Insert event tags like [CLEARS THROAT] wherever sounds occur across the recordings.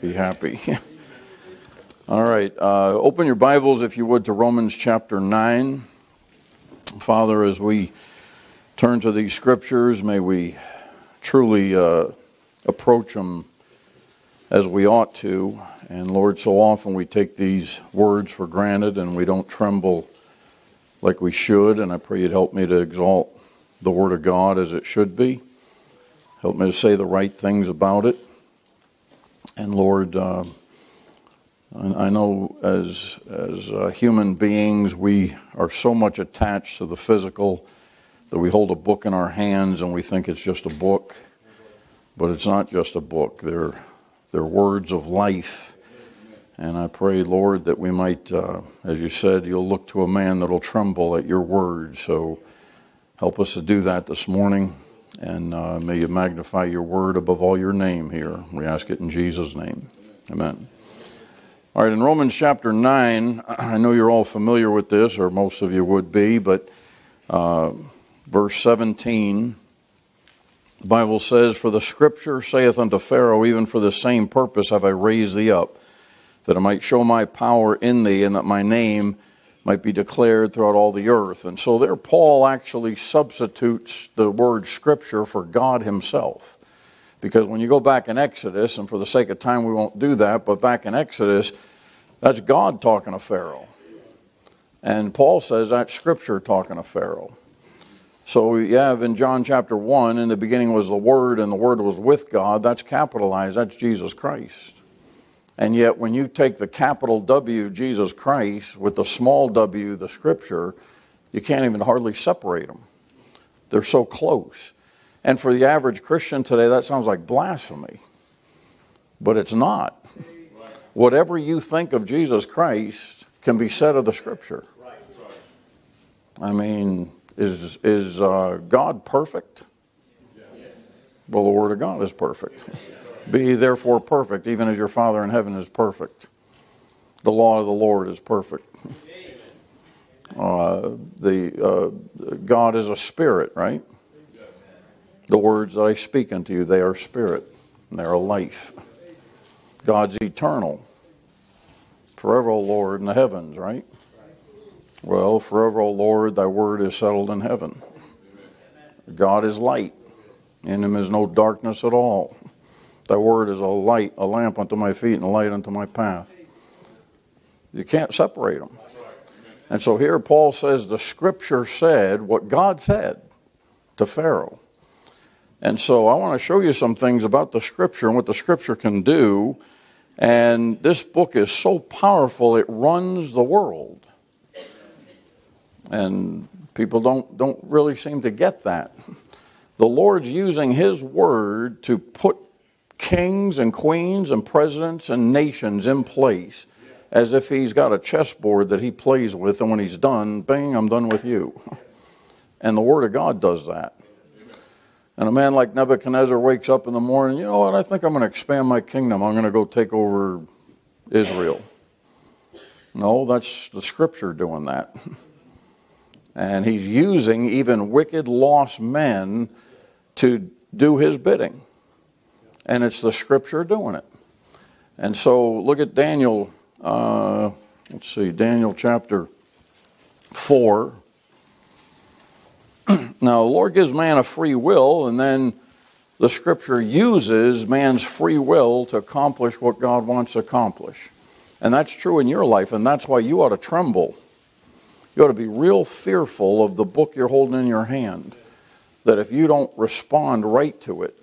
be happy. [LAUGHS] All right, uh, open your Bibles, if you would, to Romans chapter 9. Father, as we turn to these scriptures, may we truly uh, approach them as we ought to. And Lord, so often we take these words for granted and we don't tremble like we should. And I pray you'd help me to exalt the Word of God as it should be. Help me to say the right things about it. And Lord, uh, I know as as uh, human beings, we are so much attached to the physical that we hold a book in our hands and we think it's just a book, but it's not just a book. They're they're words of life. And I pray, Lord, that we might, uh, as you said, you'll look to a man that'll tremble at your word. So help us to do that this morning. And uh, may you magnify your word above all your name here. We ask it in Jesus' name. Amen. All right, in Romans chapter 9, [CLEARS THROAT] I know you're all familiar with this, or most of you would be, but uh, verse 17, the Bible says, For the scripture saith unto Pharaoh, Even for the same purpose have I raised thee up, that I might show my power in thee, and that my name might be declared throughout all the earth. And so there, Paul actually substitutes the word scripture for God himself. Because when you go back in Exodus, and for the sake of time we won't do that, but back in Exodus, that's God talking to Pharaoh. And Paul says that's scripture talking to Pharaoh. So you have in John chapter 1, in the beginning was the Word, and the Word was with God. That's capitalized, that's Jesus Christ. And yet, when you take the capital W, Jesus Christ, with the small w, the Scripture, you can't even hardly separate them. They're so close. And for the average Christian today, that sounds like blasphemy. But it's not. Whatever you think of Jesus Christ can be said of the Scripture. Right. I mean, is, is uh, God perfect? Well, the Word of God is perfect. [LAUGHS] Be therefore perfect, even as your Father in heaven is perfect. The law of the Lord is perfect. Uh, the uh, God is a spirit, right? The words that I speak unto you, they are spirit, and they are life. God's eternal. Forever, O Lord, in the heavens, right? Well, forever, O Lord, thy word is settled in heaven. God is light. In him is no darkness at all. Thy word is a light, a lamp unto my feet, and a light unto my path. You can't separate them. And so here Paul says the scripture said what God said to Pharaoh. And so I want to show you some things about the scripture and what the scripture can do. And this book is so powerful, it runs the world. And people don't, don't really seem to get that. The Lord's using His word to put kings and queens and presidents and nations in place as if he's got a chessboard that he plays with, and when he's done, bang, I'm done with you. [LAUGHS] And the Word of God does that. And a man like Nebuchadnezzar wakes up in the morning, you know what, I think I'm going to expand my kingdom. I'm going to go take over Israel. No, that's the scripture doing that. [LAUGHS] And he's using even wicked, lost men to do his bidding and it's the scripture doing it. And so look at Daniel, uh, let's see, Daniel chapter 4. [CLEARS THROAT] now, the Lord gives man a free will, and then the scripture uses man's free will to accomplish what God wants to accomplish. And that's true in your life, and that's why you ought to tremble. You ought to be real fearful of the book you're holding in your hand. That if you don't respond right to it,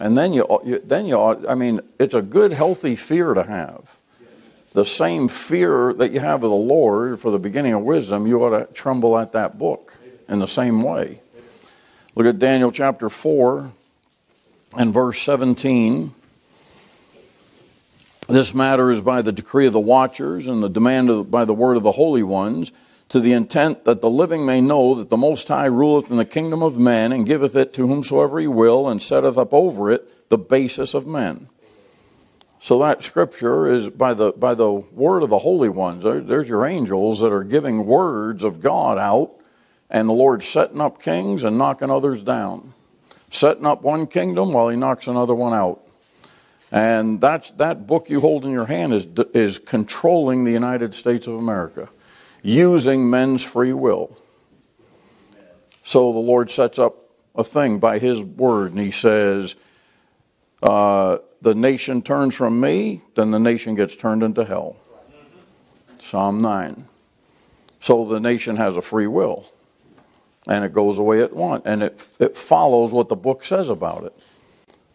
and then you, you then you I mean, it's a good, healthy fear to have. The same fear that you have of the Lord for the beginning of wisdom, you ought to tremble at that book in the same way. Look at Daniel chapter 4 and verse 17. This matter is by the decree of the watchers and the demand of, by the word of the holy ones to the intent that the living may know that the Most High ruleth in the kingdom of men, and giveth it to whomsoever he will, and setteth up over it the basis of men. So that scripture is by the by the word of the holy ones. There, there's your angels that are giving words of God out, and the Lord setting up kings and knocking others down, setting up one kingdom while He knocks another one out. And that's, that book you hold in your hand is, is controlling the United States of America, using men's free will. So the Lord sets up a thing by His word, and He says, uh, The nation turns from me, then the nation gets turned into hell. Psalm 9. So the nation has a free will, and it goes away at once, and it, it follows what the book says about it.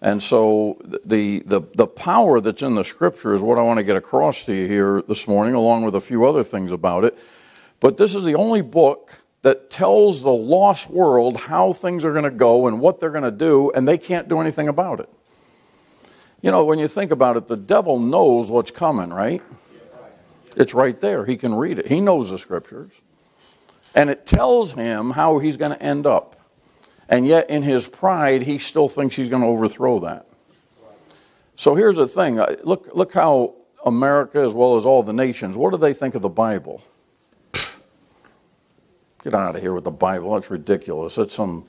And so the, the, the power that's in the scripture is what I want to get across to you here this morning, along with a few other things about it. But this is the only book that tells the lost world how things are going to go and what they're going to do, and they can't do anything about it. You know, when you think about it, the devil knows what's coming, right? It's right there. He can read it. He knows the scriptures. And it tells him how he's going to end up. And yet, in his pride, he still thinks he's going to overthrow that. So here's the thing look, look how America, as well as all the nations, what do they think of the Bible? Get out of here with the Bible. That's ridiculous. That's some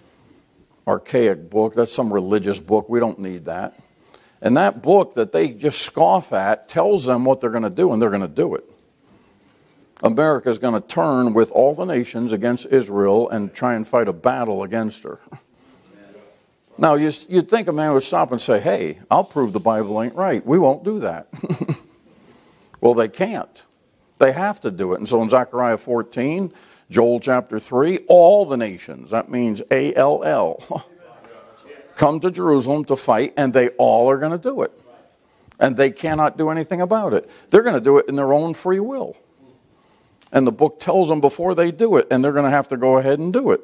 archaic book. That's some religious book. We don't need that. And that book that they just scoff at tells them what they're going to do, and they're going to do it. America is going to turn with all the nations against Israel and try and fight a battle against her. [LAUGHS] Now, you, would think a man would stop and say, Hey, I'll prove the Bible ain't right. We won't do that. [LAUGHS] well, they can't. They have to do it. And so in Zechariah 14, Joel chapter 3, all the nations, that means A L L, [LAUGHS] come to Jerusalem to fight, and they all are going to do it. And they cannot do anything about it. They're going to do it in their own free will. And the book tells them before they do it, and they're going to have to go ahead and do it.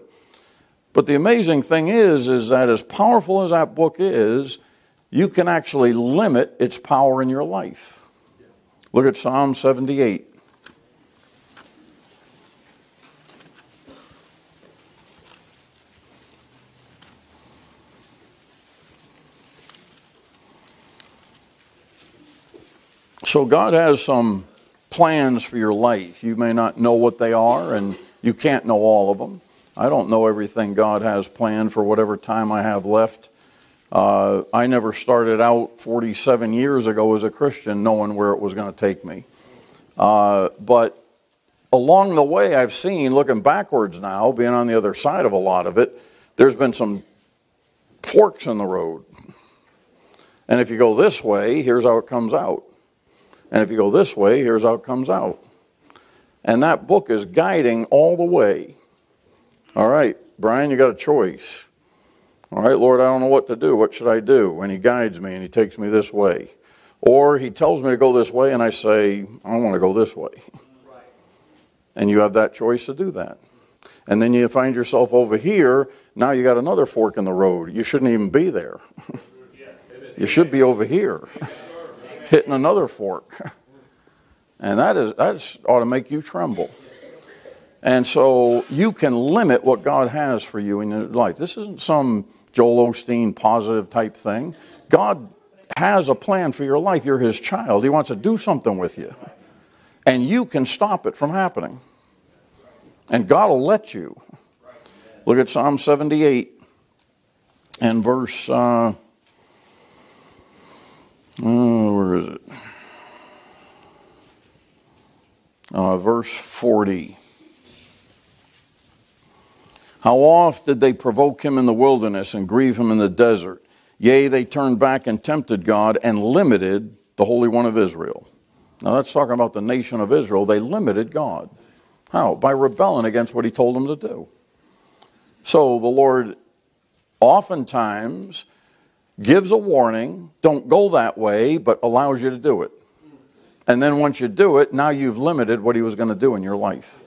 But the amazing thing is, is that as powerful as that book is, you can actually limit its power in your life. Look at Psalm 78. So God has some plans for your life. You may not know what they are, and you can't know all of them. I don't know everything God has planned for whatever time I have left. Uh, I never started out 47 years ago as a Christian knowing where it was going to take me. Uh, but along the way, I've seen, looking backwards now, being on the other side of a lot of it, there's been some forks in the road. And if you go this way, here's how it comes out. And if you go this way, here's how it comes out. And that book is guiding all the way. All right, Brian, you got a choice. All right, Lord, I don't know what to do. What should I do? And He guides me and He takes me this way. Or He tells me to go this way and I say, I want to go this way. And you have that choice to do that. And then you find yourself over here. Now you got another fork in the road. You shouldn't even be there. you should be over here hitting another fork. [LAUGHS] And that is that ought to make you tremble. And so you can limit what God has for you in your life. This isn't some Joel Osteen positive type thing. God has a plan for your life. You're his child. He wants to do something with you. And you can stop it from happening. And God will let you. Look at Psalm 78 and verse uh, Oh, where is it? Uh, verse 40. How oft did they provoke him in the wilderness and grieve him in the desert? Yea, they turned back and tempted God and limited the Holy One of Israel. Now that's talking about the nation of Israel. They limited God. How? By rebelling against what he told them to do. So the Lord oftentimes gives a warning, don't go that way, but allows you to do it. And then once you do it, now you've limited what he was going to do in your life.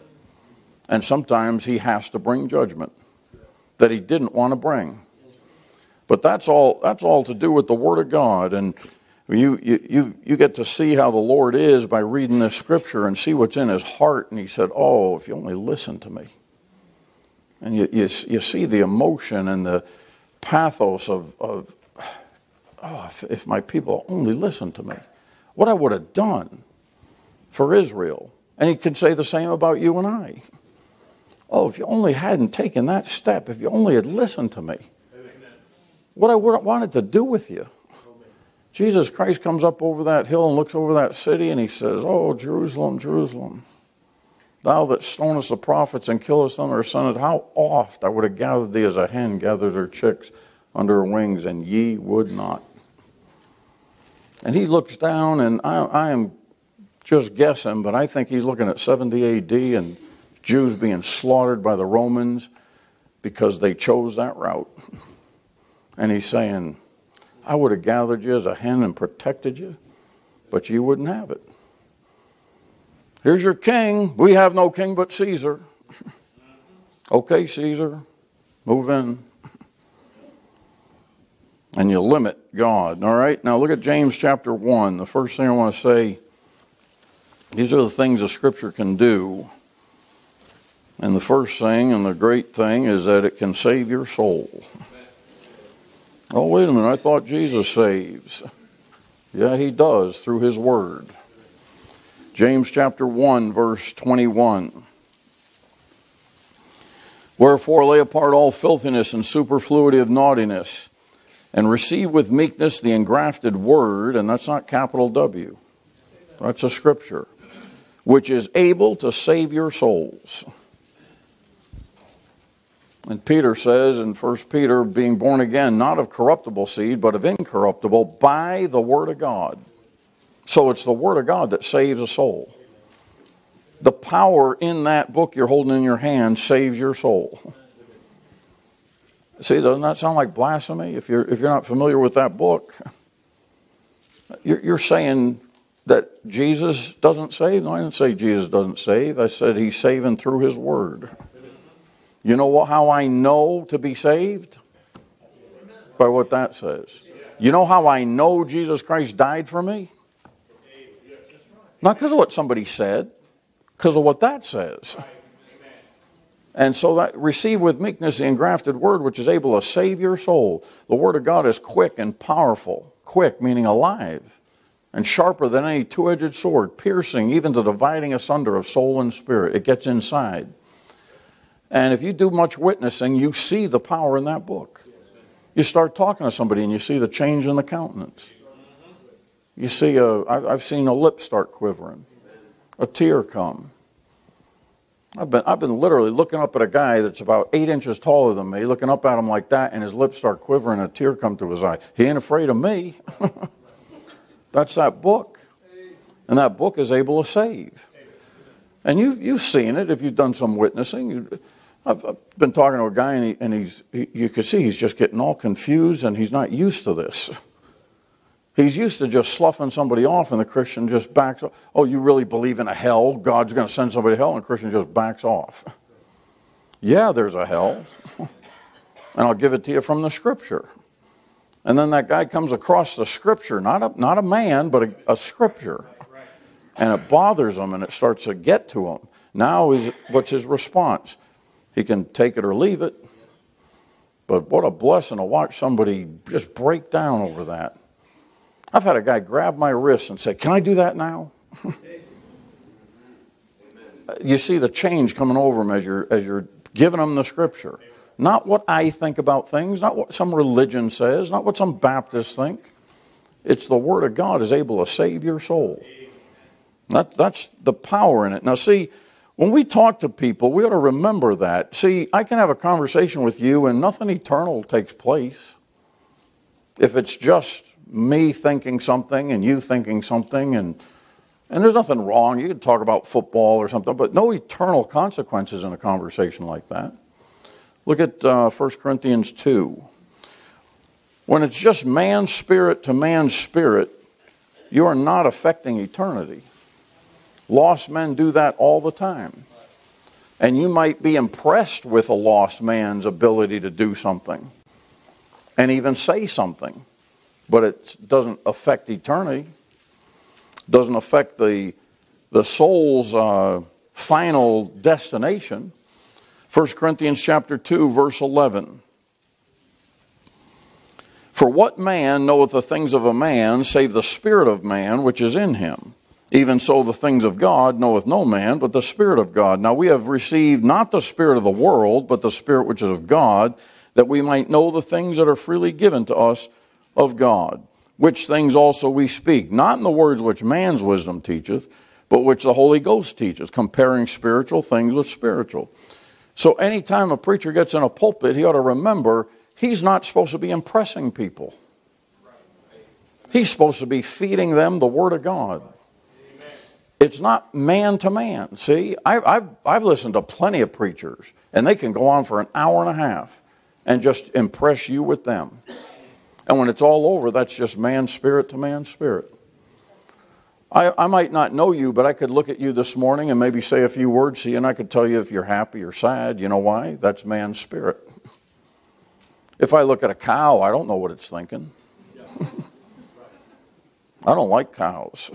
And sometimes he has to bring judgment that he didn't want to bring. But that's all that's all to do with the word of God and you, you, you you get to see how the Lord is by reading this scripture and see what's in his heart. And he said, Oh, if you only listen to me. And you, you, you see the emotion and the pathos of, of, oh, if, if my people only listened to me, what I would have done for Israel. And he can say the same about you and I. Oh, if you only hadn't taken that step, if you only had listened to me, what I wanted to do with you. Jesus Christ comes up over that hill and looks over that city and he says, Oh, Jerusalem, Jerusalem, thou that stonest the prophets and killest them are sons, how oft I would have gathered thee as a hen gathers her chicks under her wings, and ye would not. And he looks down, and I, I am just guessing, but I think he's looking at 70 AD and Jews being slaughtered by the Romans because they chose that route. And he's saying, I would have gathered you as a hen and protected you, but you wouldn't have it. Here's your king. We have no king but Caesar. [LAUGHS] okay, Caesar, move in. And you limit God. All right? Now look at James chapter 1. The first thing I want to say these are the things a scripture can do. And the first thing and the great thing is that it can save your soul. Oh, wait a minute, I thought Jesus saves. Yeah, he does through his word. James chapter 1, verse 21. Wherefore lay apart all filthiness and superfluity of naughtiness, and receive with meekness the engrafted word, and that's not capital W, that's a scripture, which is able to save your souls. And Peter says in 1 Peter, being born again, not of corruptible seed, but of incorruptible, by the Word of God. So it's the Word of God that saves a soul. The power in that book you're holding in your hand saves your soul. See, doesn't that sound like blasphemy? If you're, if you're not familiar with that book, you're, you're saying that Jesus doesn't save? No, I didn't say Jesus doesn't save. I said he's saving through his word. You know what, how I know to be saved? By what that says. You know how I know Jesus Christ died for me? Not because of what somebody said, because of what that says. And so that receive with meekness the engrafted word which is able to save your soul. The word of God is quick and powerful. Quick meaning alive and sharper than any two-edged sword, piercing even to dividing asunder of soul and spirit. It gets inside. And if you do much witnessing, you see the power in that book. You start talking to somebody and you see the change in the countenance. You see, uh, a, I've seen a lip start quivering, a tear come. I've been, I've been literally looking up at a guy that's about eight inches taller than me, looking up at him like that, and his lips start quivering a tear come to his eye. He ain't afraid of me. [LAUGHS] that's that book. And that book is able to save. And you've, you've seen it if you've done some witnessing. You, I've, I've been talking to a guy, and, he, and he's, he, you can see he's just getting all confused, and he's not used to this. [LAUGHS] He's used to just sloughing somebody off, and the Christian just backs off. Oh, you really believe in a hell? God's going to send somebody to hell, and the Christian just backs off. [LAUGHS] Yeah, there's a hell. [LAUGHS] and I'll give it to you from the scripture. And then that guy comes across the scripture, not a, not a man, but a, a scripture. And it bothers him and it starts to get to him. Now, what's his response? He can take it or leave it. But what a blessing to watch somebody just break down over that. I've had a guy grab my wrist and say, Can I do that now? you see the change coming over him as you're, as you're giving him the scripture. Not what I think about things, not what some religion says, not what some Baptists think. It's the Word of God is able to save your soul. That, that's the power in it. Now, see, when we talk to people, we ought to remember that. See, I can have a conversation with you and nothing eternal takes place. If it's just me thinking something and you thinking something, and, and there's nothing wrong, you can talk about football or something, but no eternal consequences in a conversation like that. Look at uh, 1 Corinthians 2. When it's just man's spirit to man's spirit, you are not affecting eternity. Lost men do that all the time. And you might be impressed with a lost man's ability to do something and even say something, but it doesn't affect eternity, doesn't affect the, the soul's uh, final destination. 1 Corinthians chapter 2 verse 11 For what man knoweth the things of a man save the spirit of man which is in him even so, the things of God knoweth no man, but the Spirit of God. Now we have received not the Spirit of the world, but the Spirit which is of God, that we might know the things that are freely given to us of God. which things also we speak, not in the words which man's wisdom teacheth, but which the Holy Ghost teaches, comparing spiritual things with spiritual. So anytime a preacher gets in a pulpit, he ought to remember he's not supposed to be impressing people. He's supposed to be feeding them the Word of God. It's not man to man. See, I've, I've, I've listened to plenty of preachers, and they can go on for an hour and a half and just impress you with them. And when it's all over, that's just man spirit to man spirit. I, I might not know you, but I could look at you this morning and maybe say a few words to you, and I could tell you if you're happy or sad. You know why? That's man's spirit. If I look at a cow, I don't know what it's thinking. [LAUGHS] I don't like cows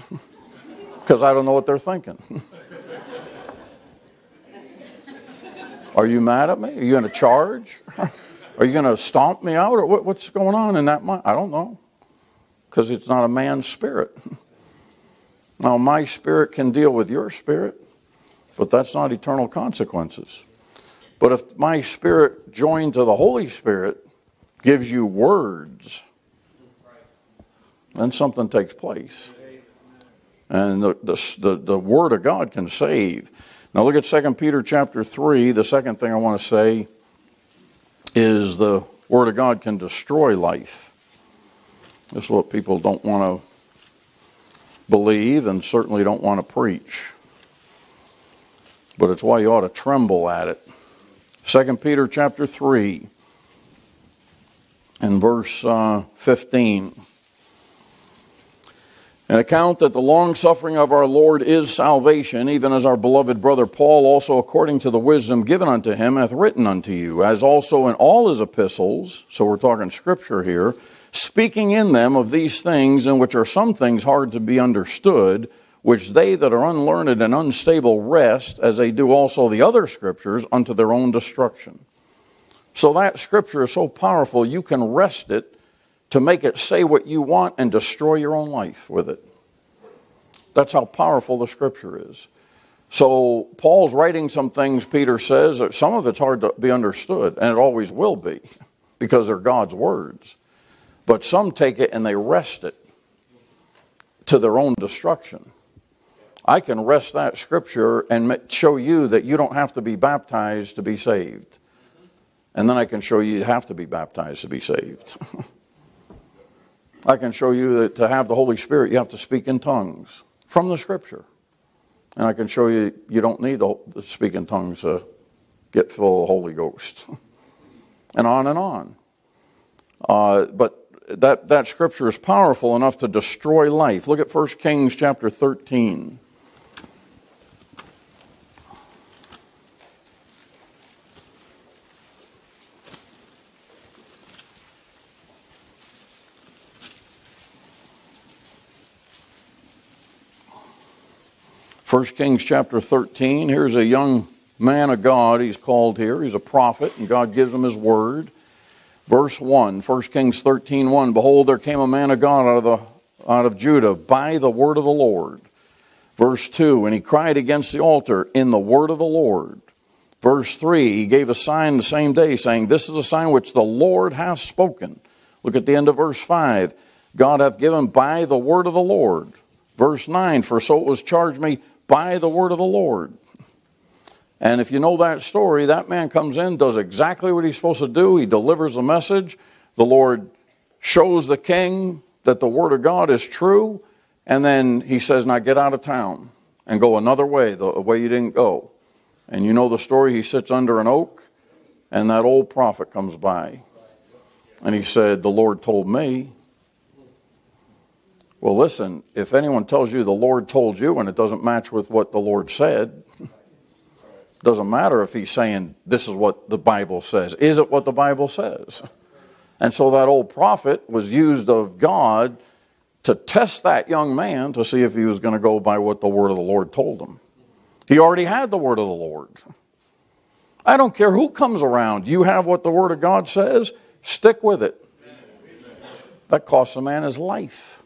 [LAUGHS] because I don't know what they're thinking. [LAUGHS] Are you mad at me? Are you going to charge? Are you going to stomp me out? Or what, what's going on in that mind? I don't know because it's not a man's spirit. [LAUGHS] Now, my spirit can deal with your spirit, but that's not eternal consequences. But if my spirit joined to the Holy Spirit gives you words, then something takes place. And the, the, the, the Word of God can save. Now look at 2 Peter chapter 3. The second thing I want to say is the Word of God can destroy life. This is what people don't want to believe and certainly don't want to preach. But it's why you ought to tremble at it. 2 Peter chapter 3 and verse uh, 15. An account that the long suffering of our Lord is salvation, even as our beloved brother Paul also, according to the wisdom given unto him, hath written unto you, as also in all his epistles, so we're talking scripture here, speaking in them of these things, in which are some things hard to be understood, which they that are unlearned and unstable wrest, as they do also the other scriptures, unto their own destruction. So that scripture is so powerful, you can wrest it to make it say what you want and destroy your own life with it. That's how powerful the scripture is. So Paul's writing some things, Peter says, some of it's hard to be understood, and it always will be, [LAUGHS] because they're God's words. But some take it and they wrest it to their own destruction. I can wrest that scripture and show you that you don't have to be baptized to be saved. And then I can show you you have to be baptized to be saved. [LAUGHS] I can show you that to have the Holy Spirit, you have to speak in tongues from the scripture. And I can show you you don't need to speak in tongues to get full of the Holy Ghost. [LAUGHS] and on and on. Uh, but that, that scripture is powerful enough to destroy life. Look at 1 Kings chapter 13. First Kings chapter 13. Here's a young man of God. He's called here. He's a prophet, and God gives him his word. Verse 1, 1 Kings 13 1. Behold, there came a man of God out of, the, out of Judah by the word of the Lord. Verse 2, and he cried against the altar in the word of the Lord. Verse 3, he gave a sign the same day, saying, This is a sign which the Lord hath spoken. Look at the end of verse 5. God hath given by the word of the Lord. Verse 9, For so it was charged me by the word of the Lord. And if you know that story, that man comes in, does exactly what he's supposed to do. He delivers a message. The Lord shows the king that the word of God is true. And then he says, Now get out of town and go another way, the way you didn't go. And you know the story. He sits under an oak, and that old prophet comes by. And he said, The Lord told me. Well, listen, if anyone tells you the Lord told you and it doesn't match with what the Lord said, [LAUGHS] doesn't matter if he's saying this is what the Bible says. Is it what the Bible says? [LAUGHS] And so that old prophet was used of God to test that young man to see if he was going to go by what the word of the Lord told him. He already had the word of the Lord. I don't care who comes around. You have what the word of God says, stick with it. That cost a man his life.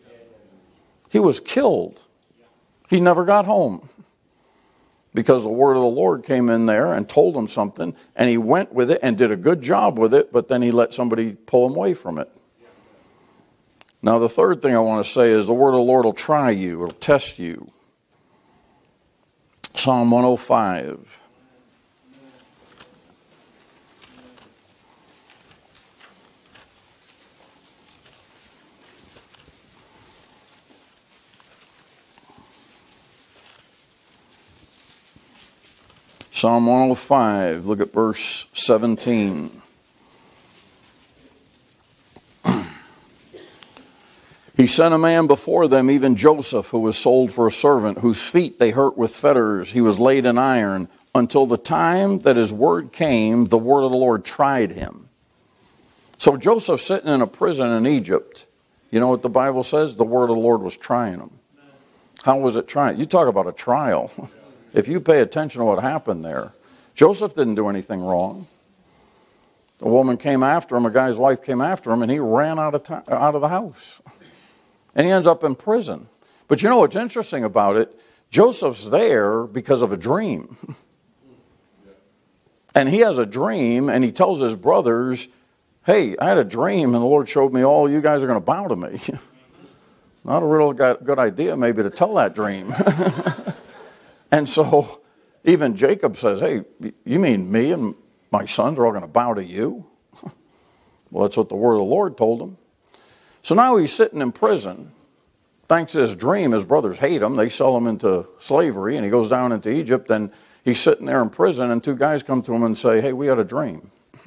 He was killed. He never got home because the word of the Lord came in there and told him something, and he went with it and did a good job with it, but then he let somebody pull him away from it. Now, the third thing I want to say is the word of the Lord will try you, it'll test you. Psalm 105. Psalm 105, look at verse 17. [CLEARS THROAT] He sent a man before them, even Joseph, who was sold for a servant, whose feet they hurt with fetters. He was laid in iron until the time that his word came, the word of the Lord tried him. So Joseph sitting in a prison in Egypt, you know what the Bible says? The word of the Lord was trying him. How was it trying? You talk about a trial. [LAUGHS] if you pay attention to what happened there, Joseph didn't do anything wrong. The woman came after him, a guy's wife came after him, and he ran out of, out of the house and he ends up in prison. But you know what's interesting about it? Joseph's there because of a dream. [LAUGHS] And he has a dream, and he tells his brothers, Hey, I had a dream, and the Lord showed me all you guys are going to bow to me. [LAUGHS] Not a real good idea, maybe, to tell that dream. [LAUGHS] and so even Jacob says, Hey, you mean me and my sons are all going to bow to you? [LAUGHS] well, that's what the word of the Lord told him. So now he's sitting in prison. Thanks to his dream, his brothers hate him. They sell him into slavery, and he goes down into Egypt, and he's sitting there in prison, and two guys come to him and say, Hey, we had a dream. [LAUGHS]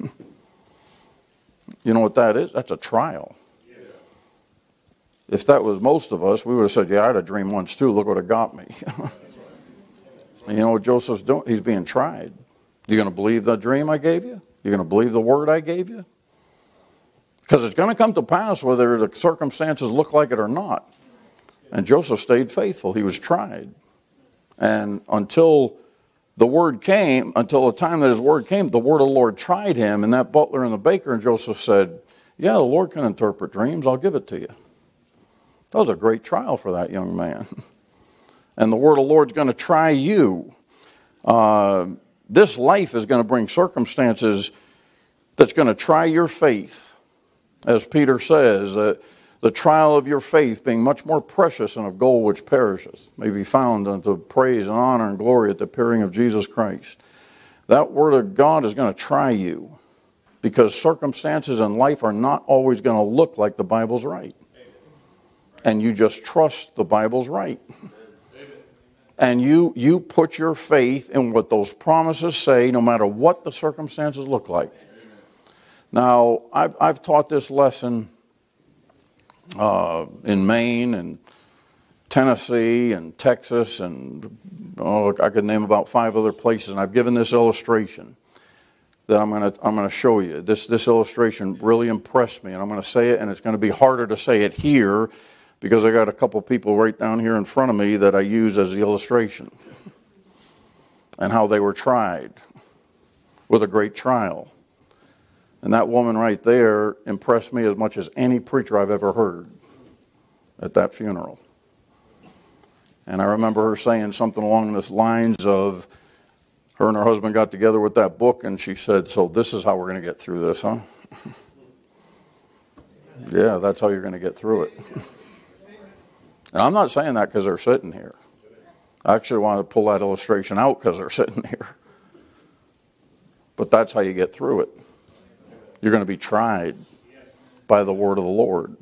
you know what that is? That's a trial. If that was most of us, we would have said, Yeah, I had a dream once too. Look what it got me. [LAUGHS] you know what Joseph's doing? He's being tried. You going to believe the dream I gave you? You going to believe the word I gave you? Because it's going to come to pass whether the circumstances look like it or not. And Joseph stayed faithful. He was tried. And until the word came, until the time that his word came, the word of the Lord tried him. And that butler and the baker and Joseph said, Yeah, the Lord can interpret dreams. I'll give it to you. That was a great trial for that young man. [LAUGHS] and the word of the Lord's going to try you. Uh, this life is going to bring circumstances that's going to try your faith as Peter says, that the trial of your faith, being much more precious than of gold which perisheth, may be found unto praise and honor and glory at the appearing of Jesus Christ. That word of God is going to try you because circumstances in life are not always going to look like the Bible's right. And you just trust the Bible's right. [LAUGHS] And you, you put your faith in what those promises say, no matter what the circumstances look like. Now, I've, I've taught this lesson uh, in Maine and Tennessee and Texas, and oh, I could name about five other places. And I've given this illustration that I'm going to I'm going to show you. This this illustration really impressed me, and I'm going to say it, and it's going to be harder to say it here because I got a couple people right down here in front of me that I use as the illustration, and how they were tried with a great trial. And that woman right there impressed me as much as any preacher I've ever heard at that funeral. And I remember her saying something along the lines of her and her husband got together with that book, and she said, So this is how we're going to get through this, huh? [LAUGHS] yeah, that's how you're going to get through it. [LAUGHS] and I'm not saying that because they're sitting here. I actually want to pull that illustration out because they're [LAUGHS] sitting here. But that's how you get through it. You're going to be tried by the word of the Lord.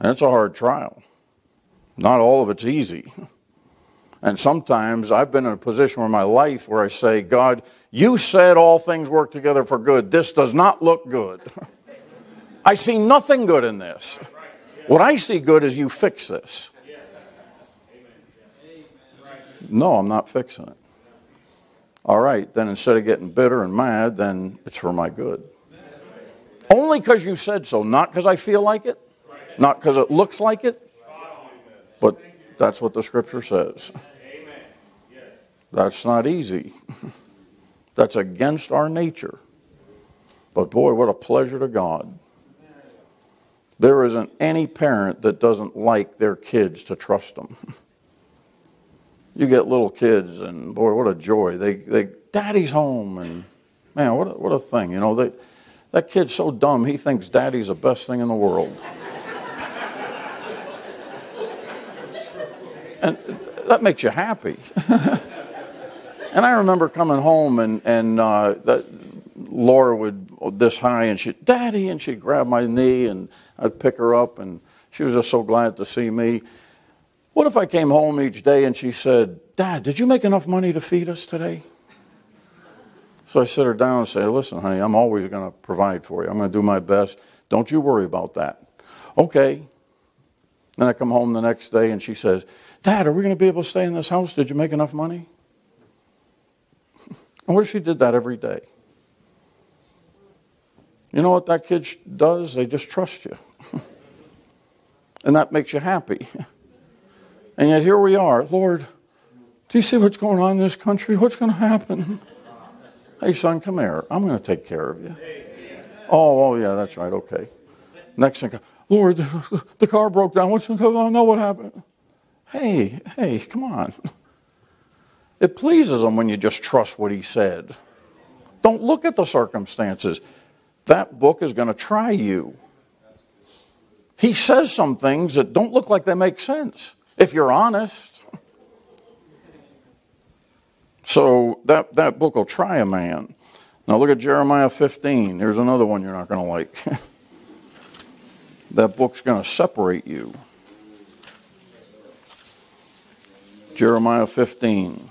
And it's a hard trial. Not all of it's easy. And sometimes I've been in a position in my life where I say, God, you said all things work together for good. This does not look good. [LAUGHS] I see nothing good in this. What I see good is you fix this. No, I'm not fixing it. All right, then instead of getting bitter and mad, then it's for my good. Only because you said so, not because I feel like it, not because it looks like it, but that's what the scripture says. That's not easy. [LAUGHS] That's against our nature. But boy, what a pleasure to God. There isn't any parent that doesn't like their kids to trust them. [LAUGHS] you get little kids, and boy, what a joy! They, they, daddy's home, and man, what a, what a thing! You know, they, that kid's so dumb he thinks daddy's the best thing in the world. [LAUGHS] and that makes you happy. [LAUGHS] and I remember coming home, and and uh, that, Laura would oh, this high and she'd, Daddy, and she'd grab my knee and I'd pick her up and she was just so glad to see me. What if I came home each day and she said, Dad, did you make enough money to feed us today? So I sit her down and say, Listen, honey, I'm always going to provide for you. I'm going to do my best. Don't you worry about that. Okay. Then I come home the next day and she says, Dad, are we going to be able to stay in this house? Did you make enough money? [LAUGHS] What if she did that every day? You know what that kid does? They just trust you. [LAUGHS] and that makes you happy. [LAUGHS] And yet here we are. Lord, do you see what's going on in this country? What's going to happen? [LAUGHS] Hey, son, come here. I'm going to take care of you. Oh, oh, yeah, that's right. Okay. Next thing, Lord, the car broke down. What's going on? know what happened. Hey, hey, come on. It pleases him when you just trust what he said. Don't look at the circumstances. That book is going to try you. He says some things that don't look like they make sense if you're honest. So that, that book will try a man. Now look at Jeremiah 15. Here's another one you're not going to like. [LAUGHS] that book's going to separate you. Jeremiah 15.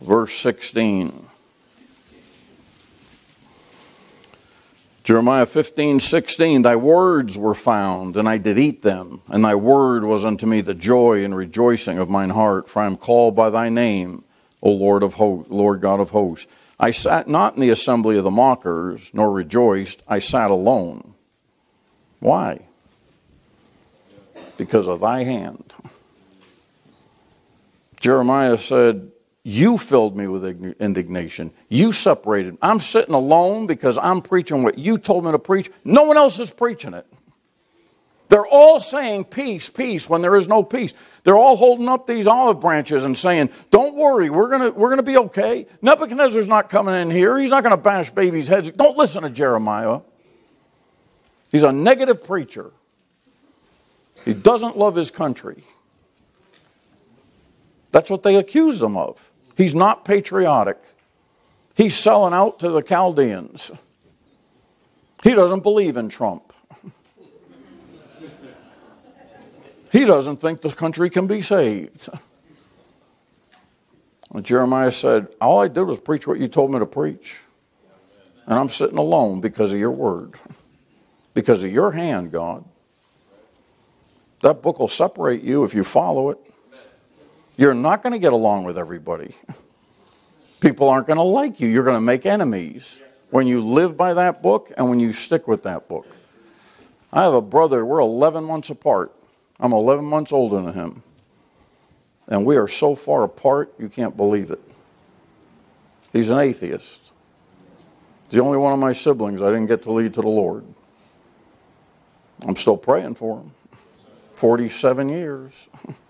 Verse 16. Jeremiah 15, 16, Thy words were found, and I did eat them, and thy word was unto me the joy and rejoicing of mine heart, for I am called by thy name, O Lord of hosts, Lord God of hosts. I sat not in the assembly of the mockers, nor rejoiced, I sat alone. Why? Because of thy hand. Jeremiah said, you filled me with indignation. You separated. I'm sitting alone because I'm preaching what you told me to preach. No one else is preaching it. They're all saying peace, peace when there is no peace. They're all holding up these olive branches and saying, Don't worry, we're going we're gonna be okay. Nebuchadnezzar's not coming in here. He's not going to bash babies' heads. Don't listen to Jeremiah. He's a negative preacher. He doesn't love his country. That's what they accused him of. He's not patriotic. He's selling out to the Chaldeans. He doesn't believe in Trump. [LAUGHS] He doesn't think the country can be saved. And Jeremiah said, All I did was preach what you told me to preach. And I'm sitting alone because of your word, because of your hand, God. That book will separate you if you follow it. You're not going to get along with everybody. People aren't going to like you. You're going to make enemies when you live by that book and when you stick with that book. I have a brother, we're 11 months apart. I'm 11 months older than him. And we are so far apart, you can't believe it. He's an atheist. He's the only one of my siblings I didn't get to lead to the Lord. I'm still praying for him. 47 years. [LAUGHS]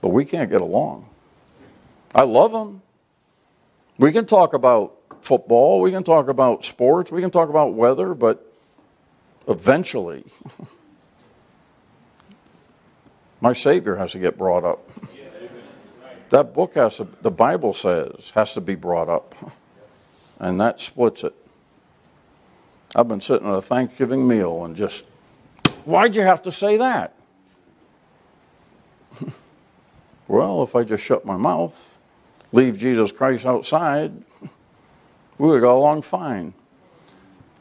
but we can't get along. I love them. We can talk about football, we can talk about sports, we can talk about weather, but eventually, [LAUGHS] my Savior has to get brought up. [LAUGHS] That book has to, the Bible says, has to be brought up. [LAUGHS] And that splits it. I've been sitting at a Thanksgiving meal and just, why'd you have to say that? Well, if I just shut my mouth, leave Jesus Christ outside, we would go along fine.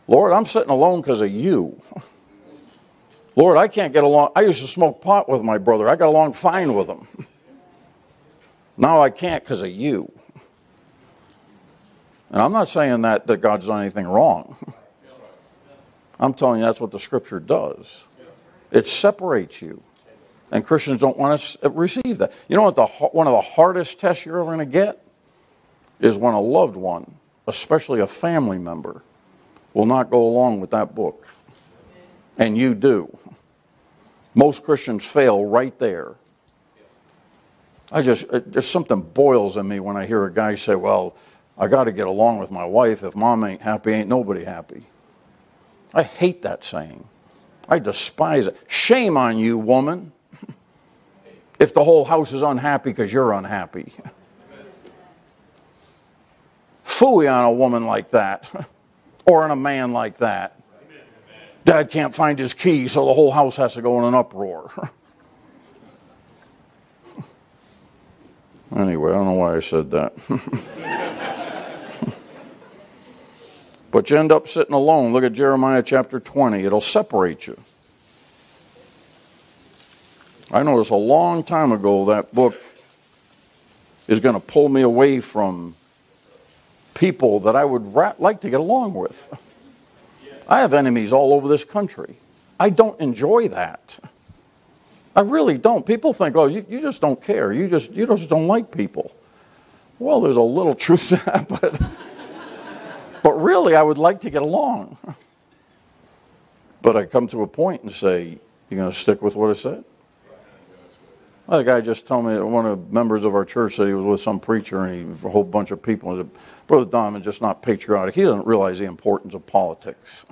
Lord, I'm sitting alone because of you. [LAUGHS] Lord, I can't get along. I used to smoke pot with my brother. I got along fine with him. [LAUGHS] Now I can't because of you. And I'm not saying that, that God's done anything wrong. [LAUGHS] I'm telling you that's what the scripture does. It separates you. And Christians don't want to uh, receive that. You know what? The, one of the hardest tests you're ever going to get is when a loved one, especially a family member, will not go along with that book. And you do. Most Christians fail right there. I just, uh, just something boils in me when I hear a guy say, Well, I got to get along with my wife. If mom ain't happy, ain't nobody happy. I hate that saying. I despise it. Shame on you, woman, if the whole house is unhappy because you're unhappy. Fooey on a woman like that, or on a man like that. Dad can't find his key, so the whole house has to go in an uproar. [LAUGHS] anyway, I don't know why I said that. [LAUGHS] but you end up sitting alone. Look at Jeremiah chapter 20. It'll separate you. I noticed a long time ago that book is going to pull me away from people that I would like to get along with. I have enemies all over this country. I don't enjoy that. I really don't. People think, oh, you, you just don't care. You just, you just don't like people. Well, there's a little [LAUGHS] truth to that, but, but really, I would like to get along. But I come to a point and say, you're going to stick with what I said? A guy just told me that one of the members of our church said he was with some preacher and he, a whole bunch of people. And said, Brother Donovan just not patriotic. He doesn't realize the importance of politics.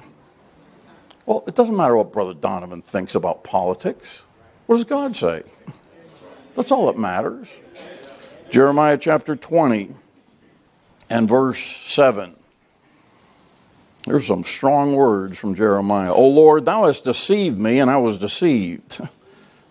Well, it doesn't matter what Brother Donovan thinks about politics. What does God say? That's all that matters. Jeremiah chapter 20 and verse 7. There's some strong words from Jeremiah. O Lord, thou hast deceived me, and I was deceived. [LAUGHS]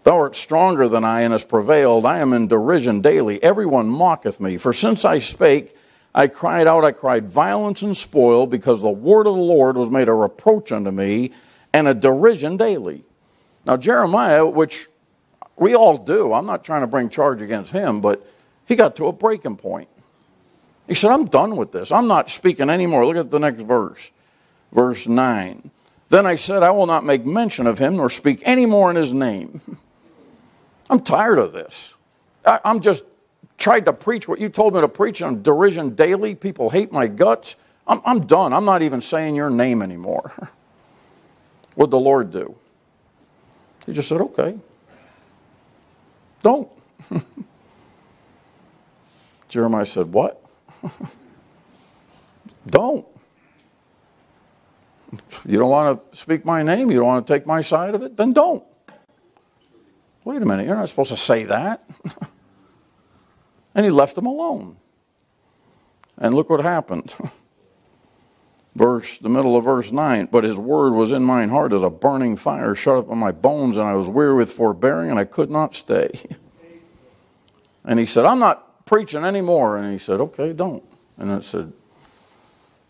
Thou art stronger than I and hast prevailed. I am in derision daily. Everyone mocketh me. For since I spake, I cried out, I cried violence and spoil, because the word of the Lord was made a reproach unto me and a derision daily. Now, Jeremiah, which we all do, I'm not trying to bring charge against him, but he got to a breaking point. He said, I'm done with this. I'm not speaking anymore. Look at the next verse, verse 9. Then I said, I will not make mention of him nor speak any more in his name. [LAUGHS] I'm tired of this. I, am just tried to preach what you told me to preach on derision daily. People hate my guts. I'm, I'm done. I'm not even saying your name anymore. [LAUGHS] What'd the Lord do? He just said, okay. Don't. [LAUGHS] Jeremiah said, what? [LAUGHS] don't. You don't want to speak my name? You don't want to take my side of it? Then don't. Wait a minute, you're not supposed to say that. [LAUGHS] and he left them alone. And look what happened. [LAUGHS] verse the middle of verse 9 but his word was in mine heart as a burning fire shut up in my bones and i was weary with forbearing and i could not stay [LAUGHS] and he said i'm not preaching anymore and he said okay don't and i said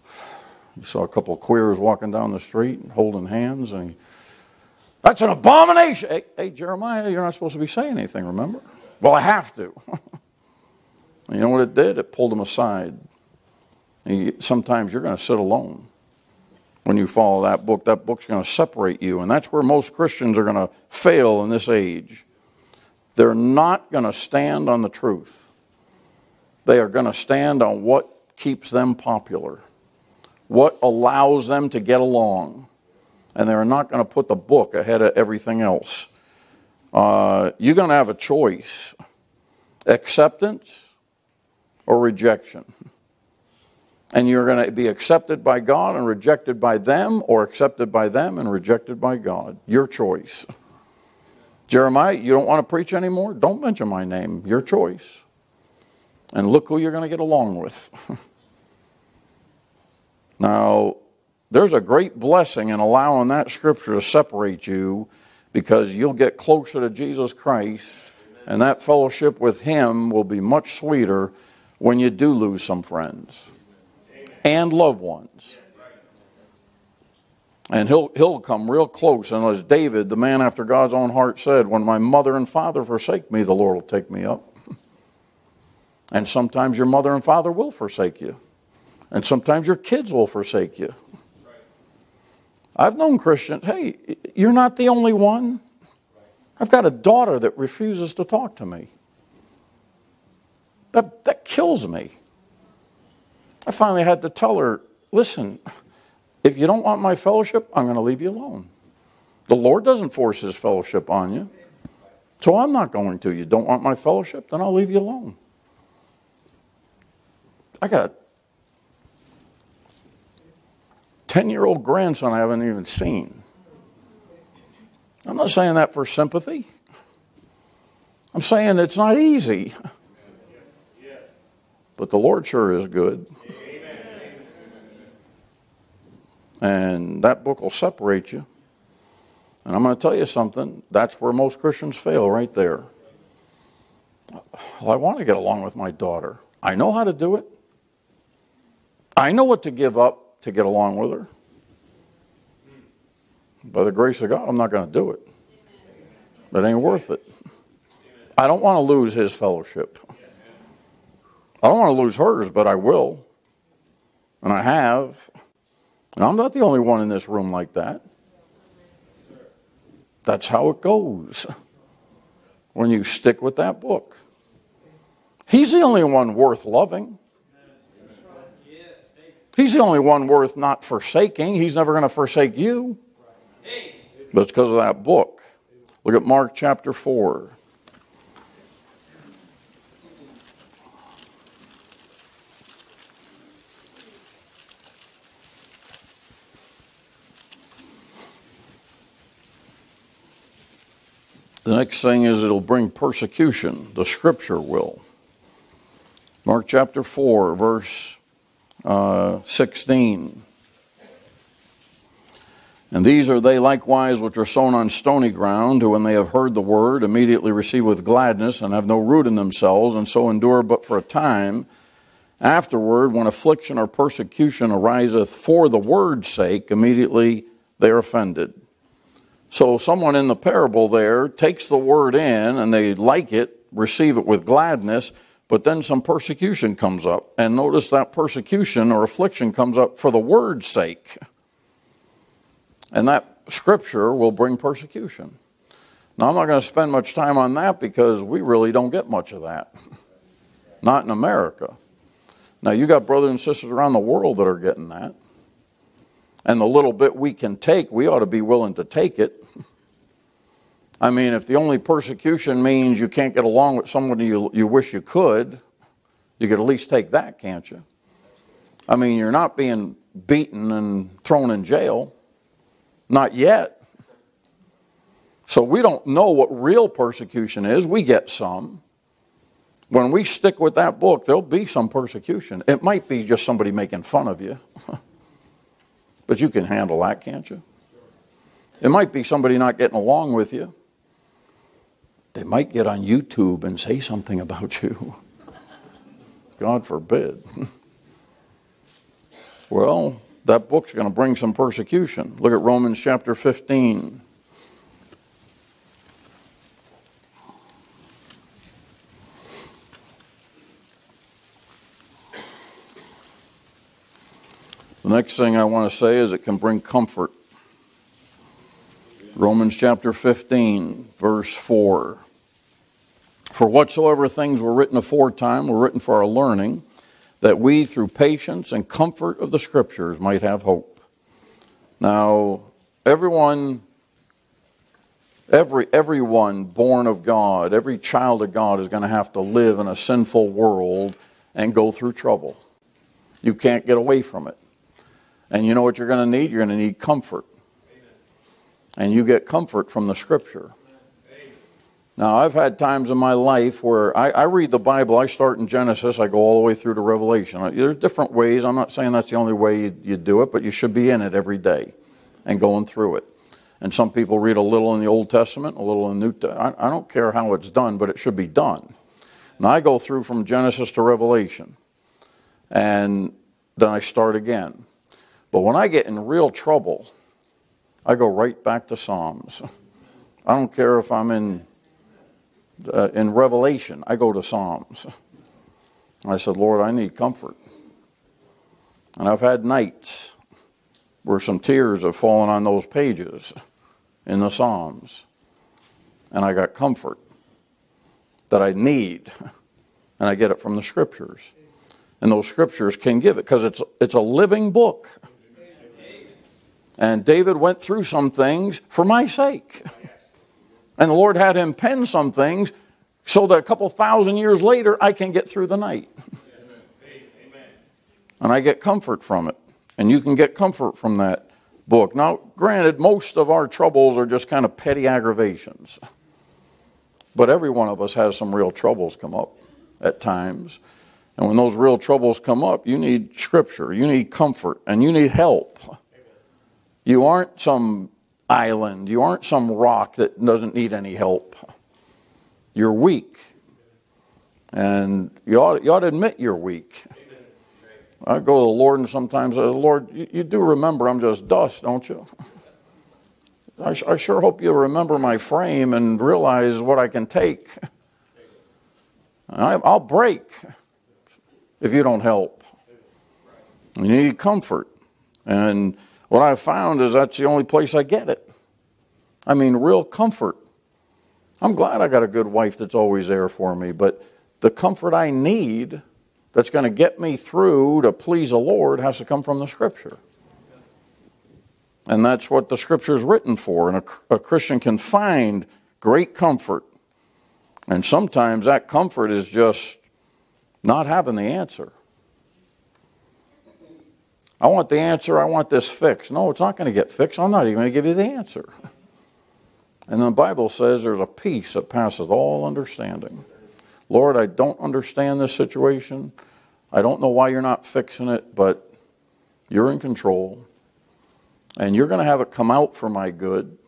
[SIGHS] he saw a couple of queers walking down the street holding hands and he that's an abomination. Hey, hey, Jeremiah, you're not supposed to be saying anything, remember? Well, I have to. [LAUGHS] you know what it did? It pulled him aside. sometimes you're going to sit alone when you follow that book. That book's going to separate you. And that's where most Christians are going to fail in this age. They're not going to stand on the truth, they are going to stand on what keeps them popular, what allows them to get along and they're not going to put the book ahead of everything else. Uh, you're going to have a choice acceptance or rejection. And you're going to be accepted by God and rejected by them, or accepted by them and rejected by God. Your choice. Jeremiah, you don't want to preach anymore? Don't mention my name. Your choice. And look who you're going to get along with. [LAUGHS] now, there's a great blessing in allowing that scripture to separate you because you'll get closer to Jesus Christ, and that fellowship with Him will be much sweeter when you do lose some friends and loved ones. And he'll, he'll come real close. And as David, the man after God's own heart, said, When my mother and father forsake me, the Lord will take me up. And sometimes your mother and father will forsake you. And sometimes your kids will forsake you. I've known Christians, hey, you're not the only one. I've got a daughter that refuses to talk to me. That, that kills me. I finally had to tell her, listen, if you don't want my fellowship, I'm going to leave you alone. The Lord doesn't force his fellowship on you. So I'm not going to. You don't want my fellowship, then I'll leave you alone. I got 10 year old grandson I haven't even seen. I'm not saying that for sympathy. I'm saying it's not easy. But the Lord sure is good. And that book will separate you. And I'm going to tell you something that's where most Christians fail, right there. Well, I want to get along with my daughter. I know how to do it. I know what to give up to get along with her. By the grace of God, I'm not going to do it. It ain't worth it. I don't want to lose his fellowship. I don't want to lose hers, but I will. And I have. And I'm not the only one in this room like that. That's how it goes when you stick with that book. He's the only one worth loving. He's the only one worth not forsaking. He's never going to forsake you. But it's because of that book. Look at Mark chapter 4. The next thing is it'll bring persecution. The scripture will. Mark chapter 4, verse uh, 16. And these are they likewise which are sown on stony ground, who when they have heard the word immediately receive with gladness and have no root in themselves, and so endure but for a time. Afterward, when affliction or persecution ariseth for the word's sake, immediately they are offended. So, someone in the parable there takes the word in and they like it, receive it with gladness, but then some persecution comes up. And notice that persecution or affliction comes up for the word's sake. And that scripture will bring persecution. Now, I'm not going to spend much time on that because we really don't get much of that. [LAUGHS] Not in America. Now, you got brothers and sisters around the world that are getting that. And the little bit we can take, we ought to be willing to take it. [LAUGHS] I mean, if the only persecution means you can't get along with someone you, you wish you could, you could at least take that, can't you? I mean, you're not being beaten and thrown in jail. Not yet. So we don't know what real persecution is. We get some. When we stick with that book, there'll be some persecution. It might be just somebody making fun of you. [LAUGHS] but you can handle that, can't you? It might be somebody not getting along with you. They might get on YouTube and say something about you. God forbid. well, that book's going to bring some persecution. Look at Romans chapter 15. The next thing I want to say is it can bring comfort. Romans chapter 15, verse 4. For whatsoever things were written aforetime were written for our learning, that we through patience and comfort of the Scriptures might have hope. Now, everyone, every, everyone born of God, every child of God is going to have to live in a sinful world and go through trouble. You can't get away from it. And you know what you're going to need? You're going to need comfort. And you get comfort from the Scripture. Now, I've had times in my life where I, I, read the Bible, I start in Genesis, I go all the way through to Revelation. There's different ways. I'm not saying that's the only way you, you do it, but you should be in it every day and going through it. And some people read a little in the Old Testament, a little in the New Testament. I, I don't care how it's done, but it should be done. And I go through from Genesis to Revelation. And then I start again. But when I get in real trouble, I go right back to Psalms. [LAUGHS] I don't care if I'm in uh, in Revelation, I go to Psalms. I said, Lord, I need comfort. And I've had nights where some tears have fallen on those pages in the Psalms. And I got comfort that I need. And I get it from the scriptures. And those scriptures can give it because it's, it's a living book. And David went through some things for my sake. And the Lord had him pen some things so that a couple thousand years later I can get through the night. and I get comfort from it. And you can get comfort from that book. Now, granted, most of our troubles are just kind of petty aggravations. But every one of us has some real troubles come up at times. And when those real troubles come up, you need scripture, you need comfort, and you need help. You aren't some island, you aren't some rock that doesn't need any help. You're weak. And you ought, you ought to admit you're weak. I go to the Lord and sometimes, uh, Lord, you, you, do remember I'm just dust, don't you? [LAUGHS] I, I sure hope you remember my frame and realize what I can take. [LAUGHS] I, I'll break if you don't help. You need comfort. And what I've found is that's the only place I get it. I mean, real comfort. I'm glad I got a good wife that's always there for me, but the comfort I need that's going to get me through to please the Lord has to come from the Scripture. And that's what the Scripture is written for. And a, a Christian can find great comfort. And sometimes that comfort is just not having the answer. I want the answer, I want this fixed. No, it's not going to get fixed. I'm not even going to give you the answer. [LAUGHS] And the Bible says there's a peace that passes all understanding. Lord, I don't understand this situation. I don't know why you're not fixing it, but you're in control. And you're going to have it come out for my good.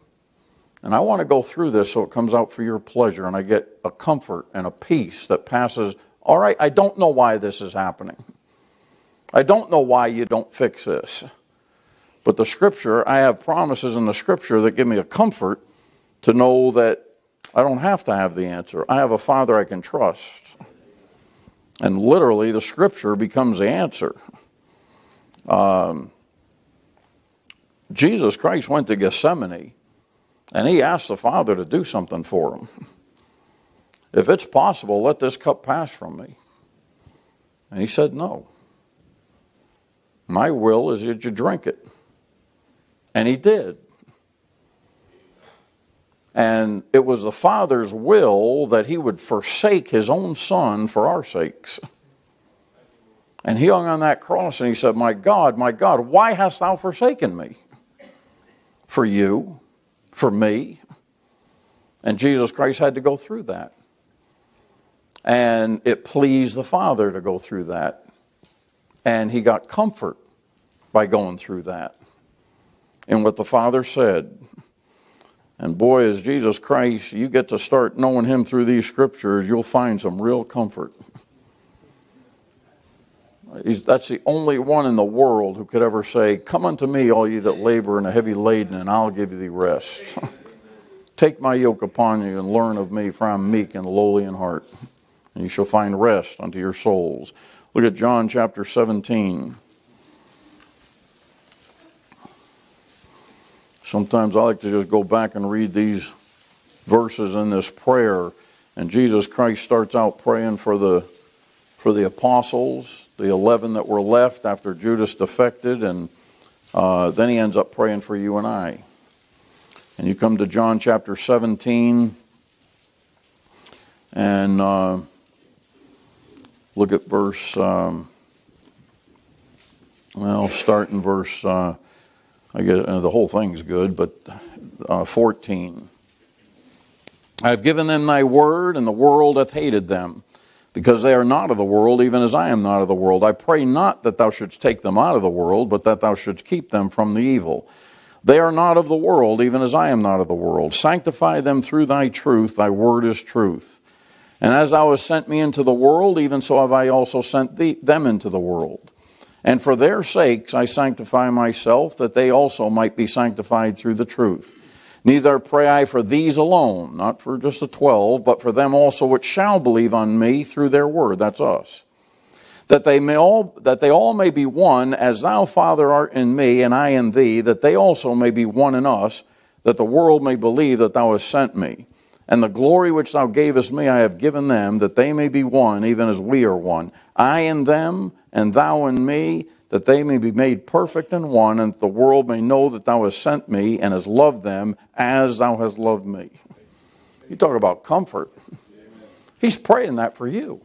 And I want to go through this so it comes out for your pleasure and I get a comfort and a peace that passes. All right, I don't know why this is happening. I don't know why you don't fix this. But the scripture, I have promises in the scripture that give me a comfort to know that I don't have to have the answer. I have a Father I can trust. And literally, the scripture becomes the answer. Um, Jesus Christ went to Gethsemane and he asked the Father to do something for him. If it's possible, let this cup pass from me. And he said, No. My will is that you drink it. And he did. And it was the Father's will that he would forsake his own Son for our sakes. And he hung on that cross and he said, My God, my God, why hast thou forsaken me? For you, for me. And Jesus Christ had to go through that. And it pleased the Father to go through that. And he got comfort by going through that. And what the Father said, and boy, as Jesus Christ, you get to start knowing Him through these scriptures, you'll find some real comfort. He's, that's the only one in the world who could ever say, Come unto me, all ye that labor and are heavy laden, and I'll give you the rest. [LAUGHS] Take my yoke upon you and learn of me, for I am meek and lowly in heart, and you shall find rest unto your souls. Look at John chapter 17. Sometimes I like to just go back and read these verses in this prayer. And Jesus Christ starts out praying for the for the apostles, the eleven that were left after Judas defected, and uh, then he ends up praying for you and I. And you come to John chapter 17, and uh, look at verse. Um, well, start in verse. Uh, I get uh, the whole thing's good, but uh, 14. I have given them thy word, and the world hath hated them, because they are not of the world, even as I am not of the world. I pray not that thou shouldst take them out of the world, but that thou shouldst keep them from the evil. They are not of the world, even as I am not of the world. Sanctify them through thy truth, thy word is truth. And as thou hast sent me into the world, even so have I also sent thee, them into the world. And for their sakes I sanctify myself, that they also might be sanctified through the truth. Neither pray I for these alone, not for just the twelve, but for them also which shall believe on me through their word. That's us. That they may all that they all may be one, as thou, Father, art in me, and I in thee, that they also may be one in us, that the world may believe that thou hast sent me. And the glory which thou gavest me I have given them, that they may be one, even as we are one. I in them, and thou in me, that they may be made perfect in one, and that the world may know that thou hast sent me and hast loved them as thou hast loved me. You talk about comfort. He's praying that for you.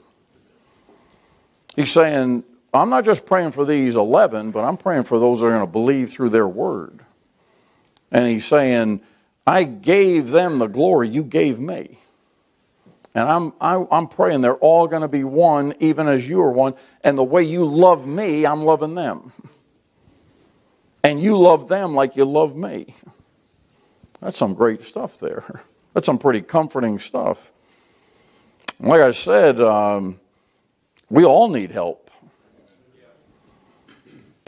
He's saying, I'm not just praying for these 11, but I'm praying for those that are going to believe through their word. And he's saying, I gave them the glory you gave me. And I'm, I, am i am praying they're all going to be one, even as you are one. And the way you love me, I'm loving them. And you love them like you love me. That's some great stuff there. That's some pretty comforting stuff. Like I said, um, we all need help.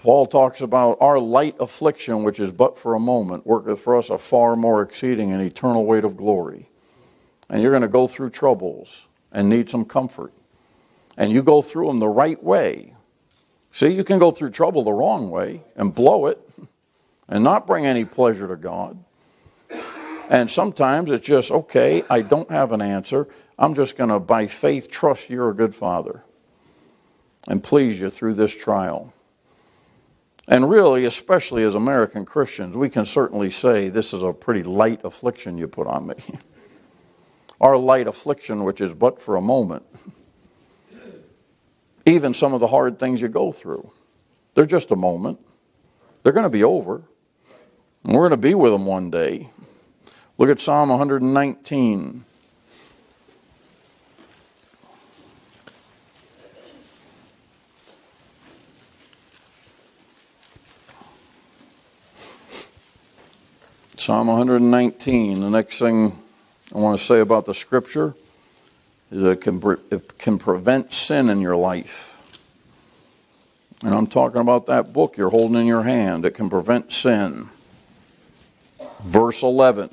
Paul talks about our light affliction, which is but for a moment, worketh for us a far more exceeding and eternal weight of glory. And you're going to go through troubles and need some comfort. And you go through them the right way. See, you can go through trouble the wrong way and blow it and not bring any pleasure to God. And sometimes it's just, okay, I don't have an answer. I'm just going to, by faith, trust you're a good father and please you through this trial. And really, especially as American Christians, we can certainly say this is a pretty light affliction you put on me. [LAUGHS] Our light affliction, which is but for a moment. Even some of the hard things you go through, they're just a moment. They're going to be over. And we're going to be with them one day. Look at Psalm 119. Psalm 119. The next thing I want to say about the scripture is that it can, it can prevent sin in your life. And I'm talking about that book you're holding in your hand. It can prevent sin. Verse 11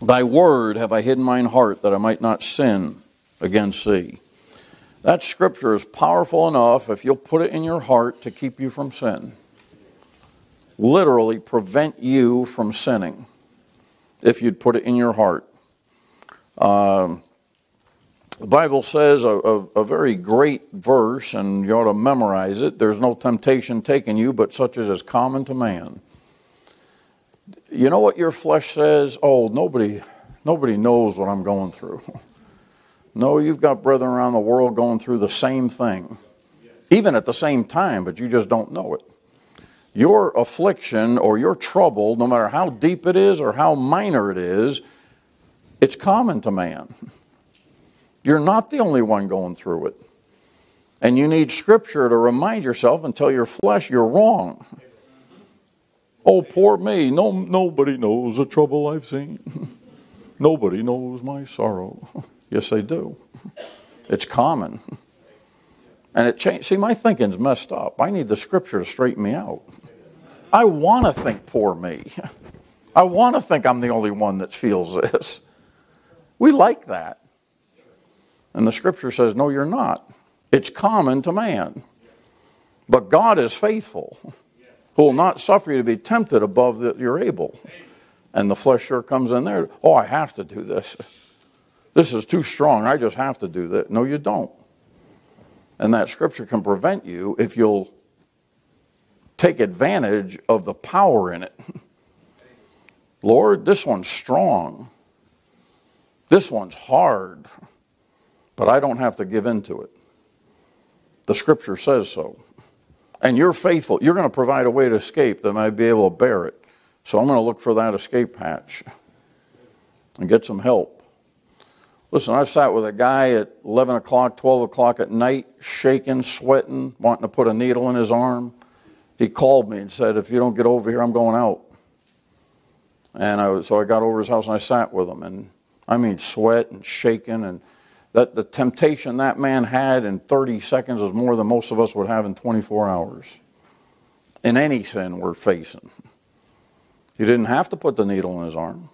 Thy word have I hidden mine heart that I might not sin against thee. That scripture is powerful enough if you'll put it in your heart to keep you from sin literally prevent you from sinning if you'd put it in your heart. Um, the Bible says a, a, a, very great verse, and you ought to memorize it. There's no temptation taking you, but such as is common to man. You know what your flesh says? Oh, nobody, nobody knows what I'm going through. [LAUGHS] no, you've got brethren around the world going through the same thing, even at the same time, but you just don't know it your affliction or your trouble, no matter how deep it is or how minor it is, it's common to man. [LAUGHS] You're not the only one going through it. And you need scripture to remind yourself and tell your flesh you're wrong. [LAUGHS] Oh, poor me. No, nobody knows the trouble I've seen. [LAUGHS] nobody knows my sorrow. yes, they do. It's common. And it changed. See, my thinking's messed up. I need the scripture to straighten me out. I want to think poor me. [LAUGHS] I want to think I'm the only one that feels this. We like that. And the scripture says, no, you're not. It's common to man. But God is faithful, who will not suffer you to be tempted above that you're able. And the flesh sure comes in there. Oh, I have to do this. This is too strong. I just have to do that. No, you don't. And that scripture can prevent you if you'll take advantage of the power in it. [LAUGHS] Lord, this one's strong. This one's hard. But I don't have to give in to it. The scripture says so. And you're faithful. You're going to provide a way to escape that might be able to bear it. So I'm going to look for that escape hatch and get some help. Listen, I've sat with a guy at 11 o'clock, 12 o'clock at night, shaking, sweating, wanting to put a needle in his arm. He called me and said, If you don't get over here, I'm going out. And I, so I got over his house and I sat with him. And I mean, sweat and shaking. And that the temptation that man had in 30 seconds is more than most of us would have in 24 hours. In any sin we're facing. He didn't have to put the needle in his arm.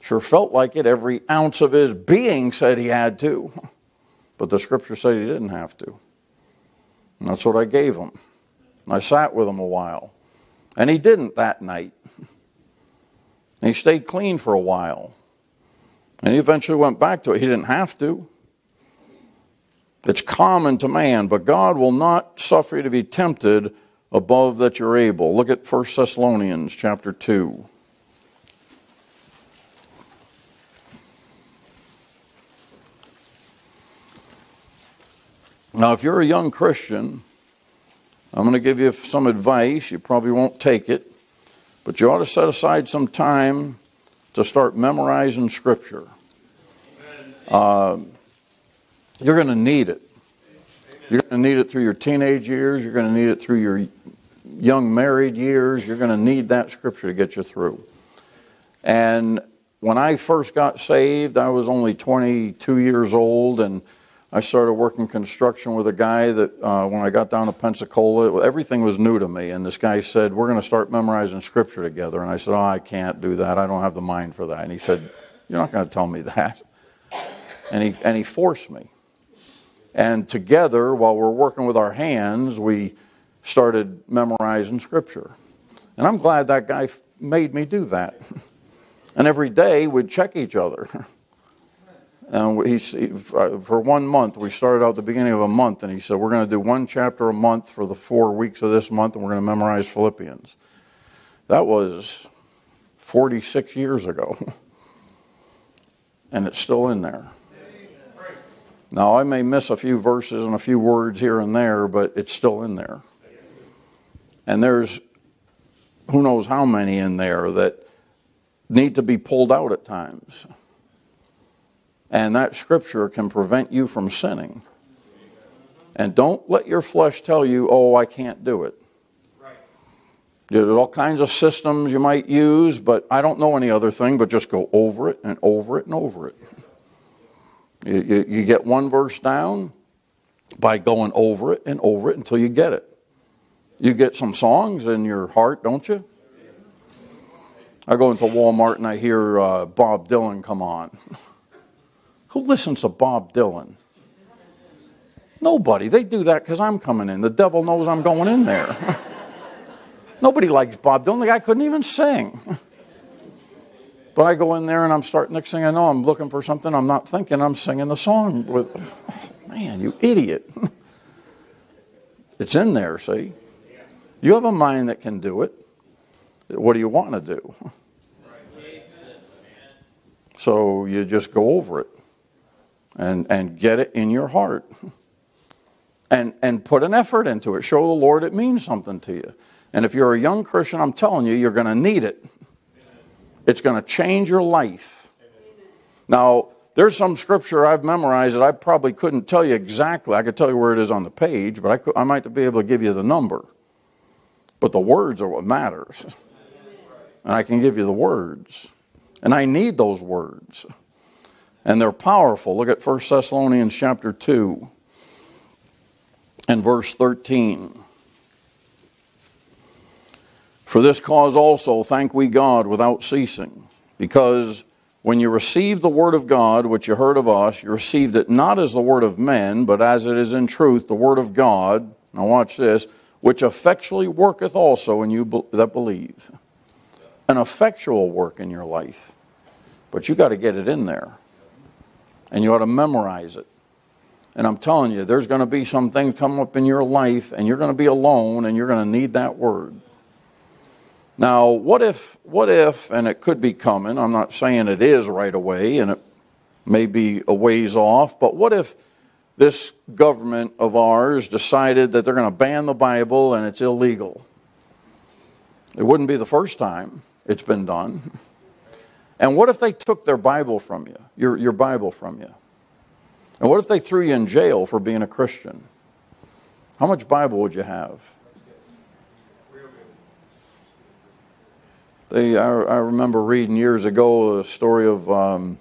Sure felt like it. Every ounce of his being said he had to. [LAUGHS] But the scripture said he didn't have to. And that's what I gave him. I sat with him a while. And he didn't that night. And he stayed clean for a while. And he eventually went back to it. He didn't have to. It's common to man, but God will not suffer you to be tempted above that you're able. Look at 1 Thessalonians chapter 2. Now, if you're a young Christian, I'm going to give you some advice. You probably won't take it, but you ought to set aside some time to start memorizing Scripture. Uh, you're going to need it. You're going to need it through your teenage years. You're going to need it through your young married years. You're going to need that Scripture to get you through. And when I first got saved, I was only 22 years old, and I started working construction with a guy that uh, when I got down to Pensacola, everything was new to me. And this guy said, We're going to start memorizing scripture together. And I said, Oh, I can't do that. I don't have the mind for that. And he said, You're not going to tell me that. And he, and he forced me. And together, while we're working with our hands, we started memorizing scripture. And I'm glad that guy made me do that. [LAUGHS] And every day we'd check each other. [LAUGHS] And he, for one month, we started out the beginning of a month, and he said, We're going to do one chapter a month for the four weeks of this month, and we're going to memorize Philippians. That was 46 years ago. [LAUGHS] and it's still in there. Now, I may miss a few verses and a few words here and there, but it's still in there. And there's who knows how many in there that need to be pulled out at times. And that scripture can prevent you from sinning. And don't let your flesh tell you, oh, I can't do it. Right. There's all kinds of systems you might use, but I don't know any other thing, but just go over it and over it and over it. You, you, you get one verse down by going over it and over it until you get it. You get some songs in your heart, don't you? I go into Walmart and I hear uh, Bob Dylan come on. [LAUGHS] Who listens to Bob Dylan? Nobody. They do that because I'm coming in. The devil knows I'm going in there. [LAUGHS] Nobody likes Bob Dylan. The guy couldn't even sing. [LAUGHS] But I go in there and I'm starting, next thing I know, I'm looking for something I'm not thinking, I'm singing the song with, oh, [LAUGHS] man, you idiot. it's in there, see? You have a mind that can do it. What do you want to do? So you just go over it and, and get it in your heart and, and put an effort into it. Show the Lord it means something to you. And if you're a young Christian, I'm telling you, you're going to need it. It's going to change your life. Now, there's some scripture I've memorized that I probably couldn't tell you exactly. I could tell you where it is on the page, but I, could, I might be able to give you the number. But the words are what matters. And I can give you the words. And I need those words and they're powerful. Look at 1 Thessalonians chapter 2 and verse 13. For this cause also thank we God without ceasing, because when you received the word of God, which you heard of us, you received it not as the word of men, but as it is in truth the word of God. Now watch this, which effectually worketh also in you that believe. An effectual work in your life. But you got to get it in there and you ought to memorize it. And I'm telling you, there's going to be some things come up in your life, and you're going to be alone, and you're going to need that word. Now, what if, what if, and it could be coming, I'm not saying it is right away, and it may be a ways off, but what if this government of ours decided that they're going to ban the Bible and it's illegal? It wouldn't be the first time it's been done. [LAUGHS] And what if they took their Bible from you, your, your Bible from you? And what if they threw you in jail for being a Christian? How much Bible would you have? They, I, I remember reading years ago a story of um,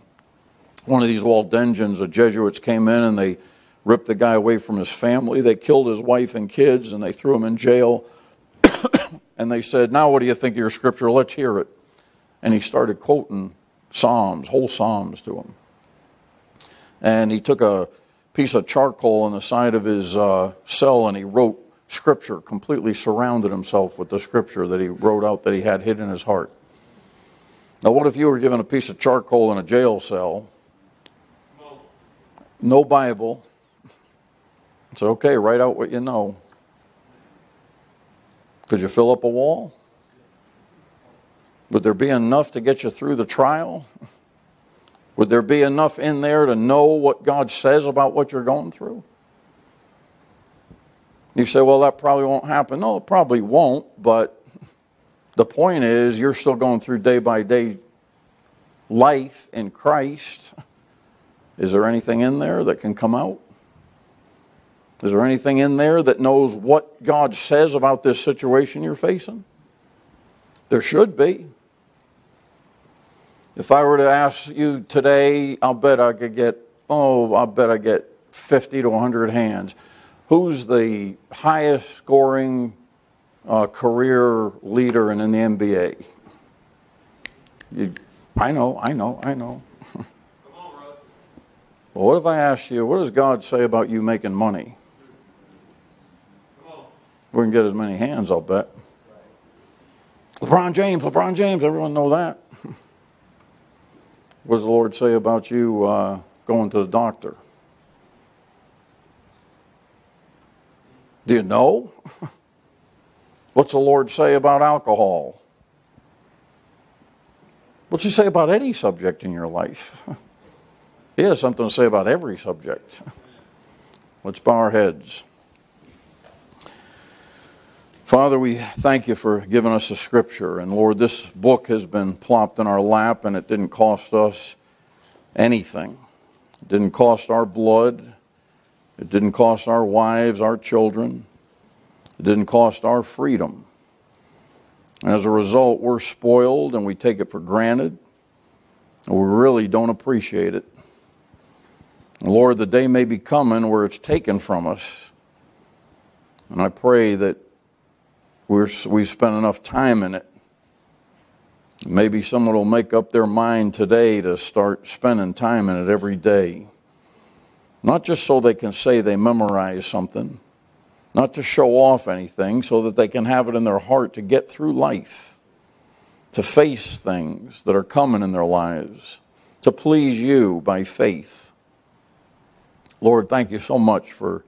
one of these Waldensians. The Jesuits came in and they ripped the guy away from his family. They killed his wife and kids and they threw him in jail. [COUGHS] and they said, Now, what do you think of your scripture? Let's hear it and he started quoting Psalms, whole Psalms to him. And he took a piece of charcoal on the side of his uh, cell and he wrote scripture, completely surrounded himself with the scripture that he wrote out that he had hid in his heart. Now, what if you were given a piece of charcoal in a jail cell? No Bible. It's okay, write out what you know. Could you fill up a wall? Would there be enough to get you through the trial? Would there be enough in there to know what God says about what you're going through? You say, well, that probably won't happen. No, it probably won't, but the point is, you're still going through day by day life in Christ. Is there anything in there that can come out? Is there anything in there that knows what God says about this situation you're facing? There should be. If I were to ask you today, I'll bet I could get, oh, I'll bet I get 50 to 100 hands. Who's the highest scoring uh, career leader in, in the NBA? You, I know, I know, I know. on, [LAUGHS] well, what if I ask you, what does God say about you making money? We can get as many hands, I'll bet. LeBron James, LeBron James, everyone know that. What does the Lord say about you uh, going to the doctor? Do you know? [LAUGHS] What's the Lord say about alcohol? What's He say about any subject in your life? [LAUGHS] he has something to say about every subject. [LAUGHS] Let's bow our heads. Father, we thank you for giving us a scripture. And Lord, this book has been plopped in our lap and it didn't cost us anything. It didn't cost our blood. It didn't cost our wives, our children. It didn't cost our freedom. And As a result, we're spoiled and we take it for granted. And we really don't appreciate it. Lord, the day may be coming where it's taken from us. And I pray that we're, we've spent enough time in it. Maybe someone will make up their mind today to start spending time in it every day. Not just so they can say they memorize something, not to show off anything, so that they can have it in their heart to get through life, to face things that are coming in their lives, to please you by faith. Lord, thank you so much for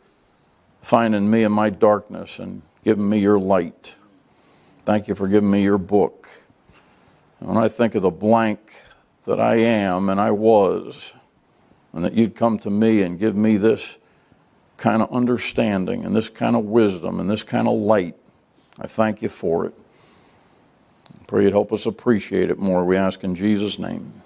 finding me in my darkness and giving me your light. Thank you for giving me your book. And when I think of the blank that I am and I was, and that you'd come to me and give me this kind of understanding and this kind of wisdom and this kind of light, I thank you for it. I pray you'd help us appreciate it more. We ask in Jesus' name.